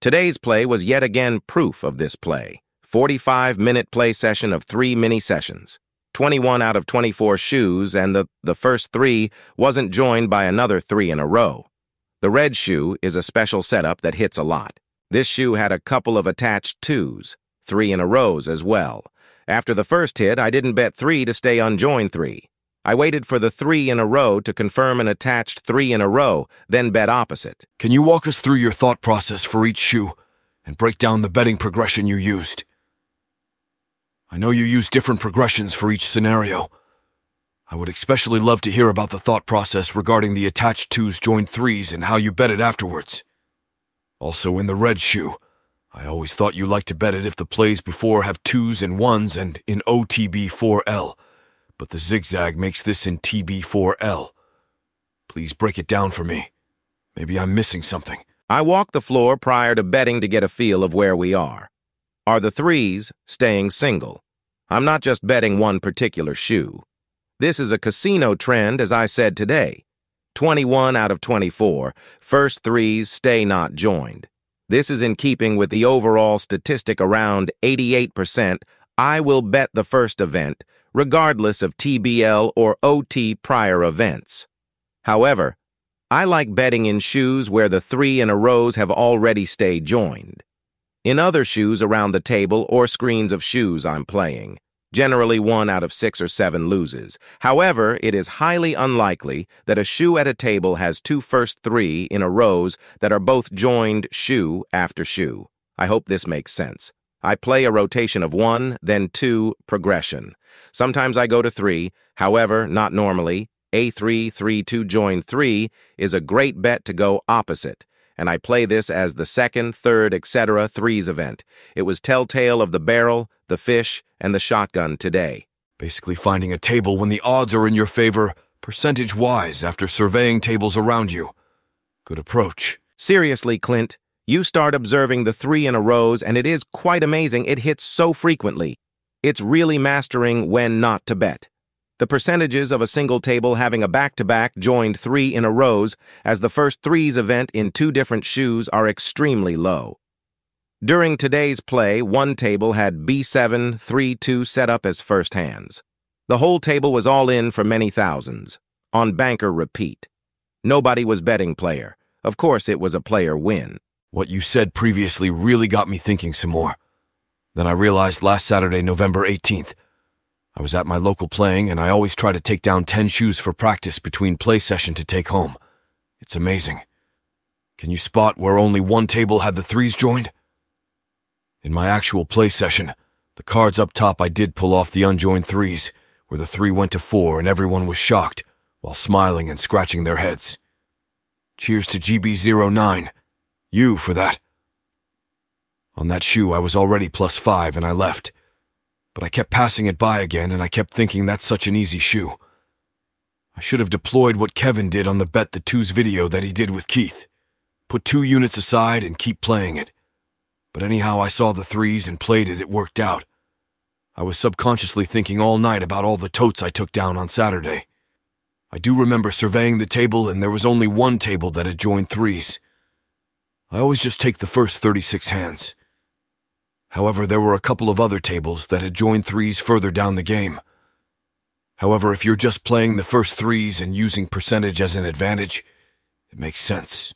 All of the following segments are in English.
Today's play was yet again proof of this play. 45-minute play session of three mini sessions. 21 out of 24 shoes, and the, the first three wasn't joined by another three in a row. The red shoe is a special setup that hits a lot. This shoe had a couple of attached twos, three in a rows as well. After the first hit, I didn't bet three to stay unjoined three. I waited for the three in a row to confirm an attached three in a row, then bet opposite. Can you walk us through your thought process for each shoe and break down the betting progression you used? I know you use different progressions for each scenario. I would especially love to hear about the thought process regarding the attached twos joined threes and how you bet it afterwards. Also, in the red shoe, I always thought you liked to bet it if the plays before have twos and ones and in OTB4L but the zigzag makes this in TB4L. Please break it down for me. Maybe I'm missing something. I walk the floor prior to betting to get a feel of where we are. Are the threes staying single? I'm not just betting one particular shoe. This is a casino trend, as I said today. 21 out of 24, first threes stay not joined. This is in keeping with the overall statistic around 88% I will bet the first event, regardless of TBL or OT prior events. However, I like betting in shoes where the three in a rows have already stayed joined. In other shoes around the table or screens of shoes I'm playing, generally one out of six or seven loses. However, it is highly unlikely that a shoe at a table has two first three in a rows that are both joined shoe after shoe. I hope this makes sense. I play a rotation of one, then two, progression. Sometimes I go to three, however, not normally. A3, 3, 2 join 3 is a great bet to go opposite, and I play this as the second, third, etc. threes event. It was telltale of the barrel, the fish, and the shotgun today. Basically finding a table when the odds are in your favor, percentage-wise, after surveying tables around you. Good approach. Seriously, Clint, you start observing the three in a rows, and it is quite amazing it hits so frequently. It's really mastering when not to bet. The percentages of a single table having a back-to-back joined three in a rows as the first threes event in two different shoes are extremely low. During today's play, one table had B7, 3-2 set up as first hands. The whole table was all in for many thousands. On banker repeat. Nobody was betting player. Of course, it was a player win. What you said previously really got me thinking some more. Then I realized last Saturday, November 18th, I was at my local playing and I always try to take down 10 shoes for practice between play session to take home. It's amazing. Can you spot where only one table had the threes joined? In my actual play session, the cards up top I did pull off the unjoined threes, where the three went to four and everyone was shocked, while smiling and scratching their heads. Cheers to GB09. You for that. On that shoe, I was already plus five and I left. But I kept passing it by again and I kept thinking that's such an easy shoe. I should have deployed what Kevin did on the Bet the Twos video that he did with Keith. Put two units aside and keep playing it. But anyhow, I saw the threes and played it, it worked out. I was subconsciously thinking all night about all the totes I took down on Saturday. I do remember surveying the table and there was only one table that had joined threes. I always just take the first 36 hands. However, there were a couple of other tables that had joined threes further down the game. However, if you're just playing the first threes and using percentage as an advantage, it makes sense.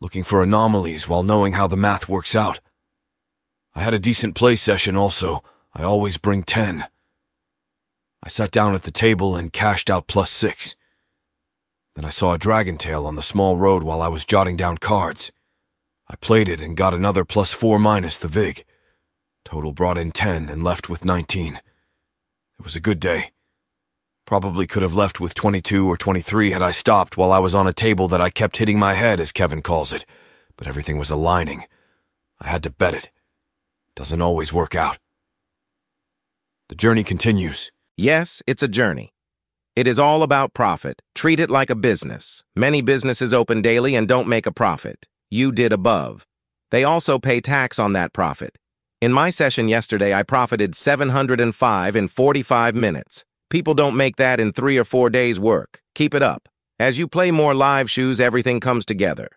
Looking for anomalies while knowing how the math works out. I had a decent play session also. I always bring 10. I sat down at the table and cashed out plus 6. Then I saw a dragon tail on the small road while I was jotting down cards. I played it and got another plus four minus the VIG. Total brought in 10 and left with 19. It was a good day. Probably could have left with 22 or 23 had I stopped while I was on a table that I kept hitting my head, as Kevin calls it, but everything was aligning. I had to bet it. Doesn't always work out. The journey continues. Yes, it's a journey. It is all about profit. Treat it like a business. Many businesses open daily and don't make a profit you did above. They also pay tax on that profit. In my session yesterday, I profited 705 in 45 minutes. People don't make that in three or four days' work. Keep it up. As you play more live shoes, everything comes together.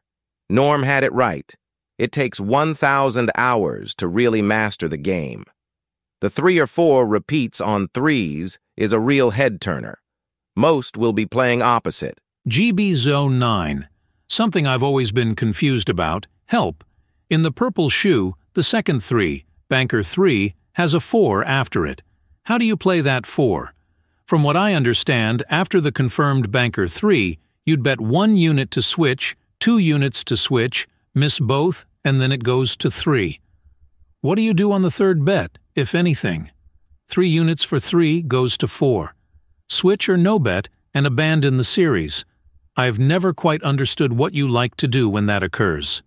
Norm had it right. It takes 1,000 hours to really master the game. The three or four repeats on threes is a real head turner. Most will be playing opposite. GB Zone 9. Something I've always been confused about. Help. In the purple shoe, the second three, banker 3, has a 4 after it. How do you play that 4? From what I understand, after the confirmed banker 3, you'd bet one unit to switch, two units to switch, miss both, and then it goes to 3. What do you do on the third bet, if anything? 3 units for 3 goes to 4. Switch or no bet and abandon the series. I've never quite understood what you like to do when that occurs.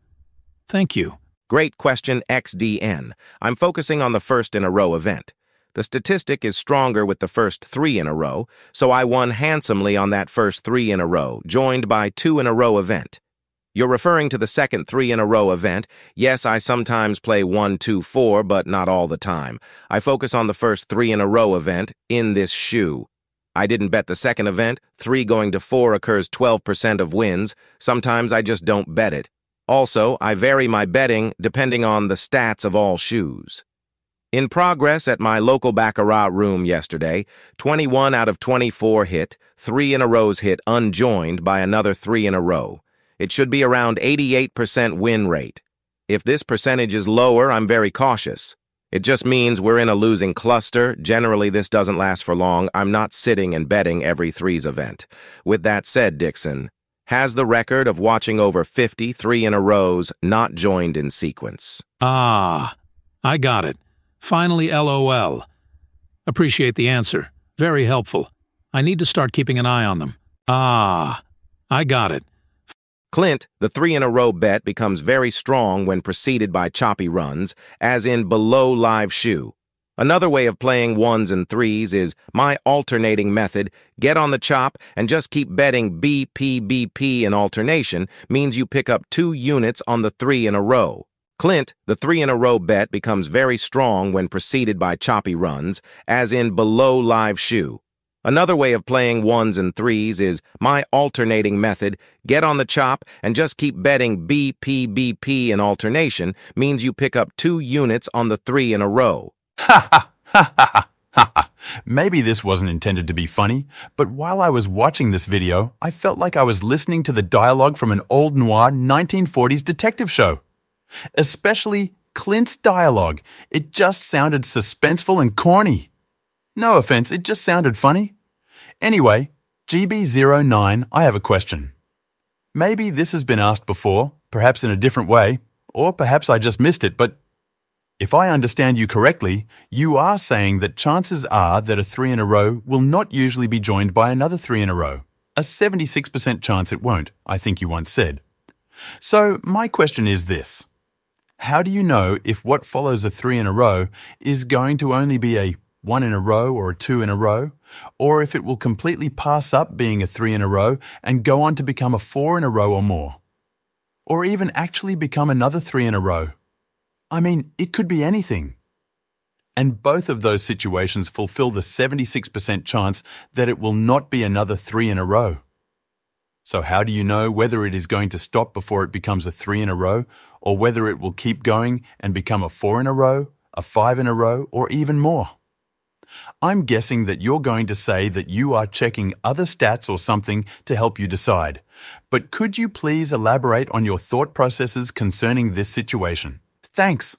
Thank you. Great question, XDN. I'm focusing on the first in a row event. The statistic is stronger with the first three in a row, so I won handsomely on that first three in a row, joined by two in a row event. You're referring to the second three in a row event. Yes, I sometimes play one, two, four, but not all the time. I focus on the first three in a row event in this shoe. I didn't bet the second event. Three going to four occurs 12% of wins. Sometimes I just don't bet it. Also, I vary my betting depending on the stats of all shoes. In progress at my local Baccarat room yesterday, 21 out of 24 hit, three in a row's hit unjoined by another three in a row. It should be around 88% win rate. If this percentage is lower, I'm very cautious. It just means we're in a losing cluster. Generally, this doesn't last for long. I'm not sitting and betting every threes event. With that said, Dixon has the record of watching over 50 three in a rows not joined in sequence. Ah, I got it. Finally, LOL. Appreciate the answer. Very helpful. I need to start keeping an eye on them. Ah, I got it. Clint, the three in a row bet becomes very strong when preceded by choppy runs, as in below live shoe. Another way of playing ones and threes is my alternating method. Get on the chop and just keep betting BPBP in alternation means you pick up two units on the three in a row. Clint, the three in a row bet becomes very strong when preceded by choppy runs, as in below live shoe. Another way of playing ones and threes is my alternating method. Get on the chop and just keep betting BPBP in alternation means you pick up two units on the three in a row. Ha ha ha ha ha ha. Maybe this wasn't intended to be funny, but while I was watching this video, I felt like I was listening to the dialogue from an old noir 1940s detective show. Especially Clint's dialogue. It just sounded suspenseful and corny. No offense, it just sounded funny. Anyway, GB09, I have a question. Maybe this has been asked before, perhaps in a different way, or perhaps I just missed it, but if I understand you correctly, you are saying that chances are that a three in a row will not usually be joined by another three in a row. A 76% chance it won't, I think you once said. So, my question is this How do you know if what follows a three in a row is going to only be a one in a row or a two in a row, or if it will completely pass up being a three in a row and go on to become a four in a row or more. Or even actually become another three in a row. I mean, it could be anything. And both of those situations fulfill the 76% chance that it will not be another three in a row. So, how do you know whether it is going to stop before it becomes a three in a row, or whether it will keep going and become a four in a row, a five in a row, or even more? I'm guessing that you're going to say that you are checking other stats or something to help you decide. But could you please elaborate on your thought processes concerning this situation? Thanks.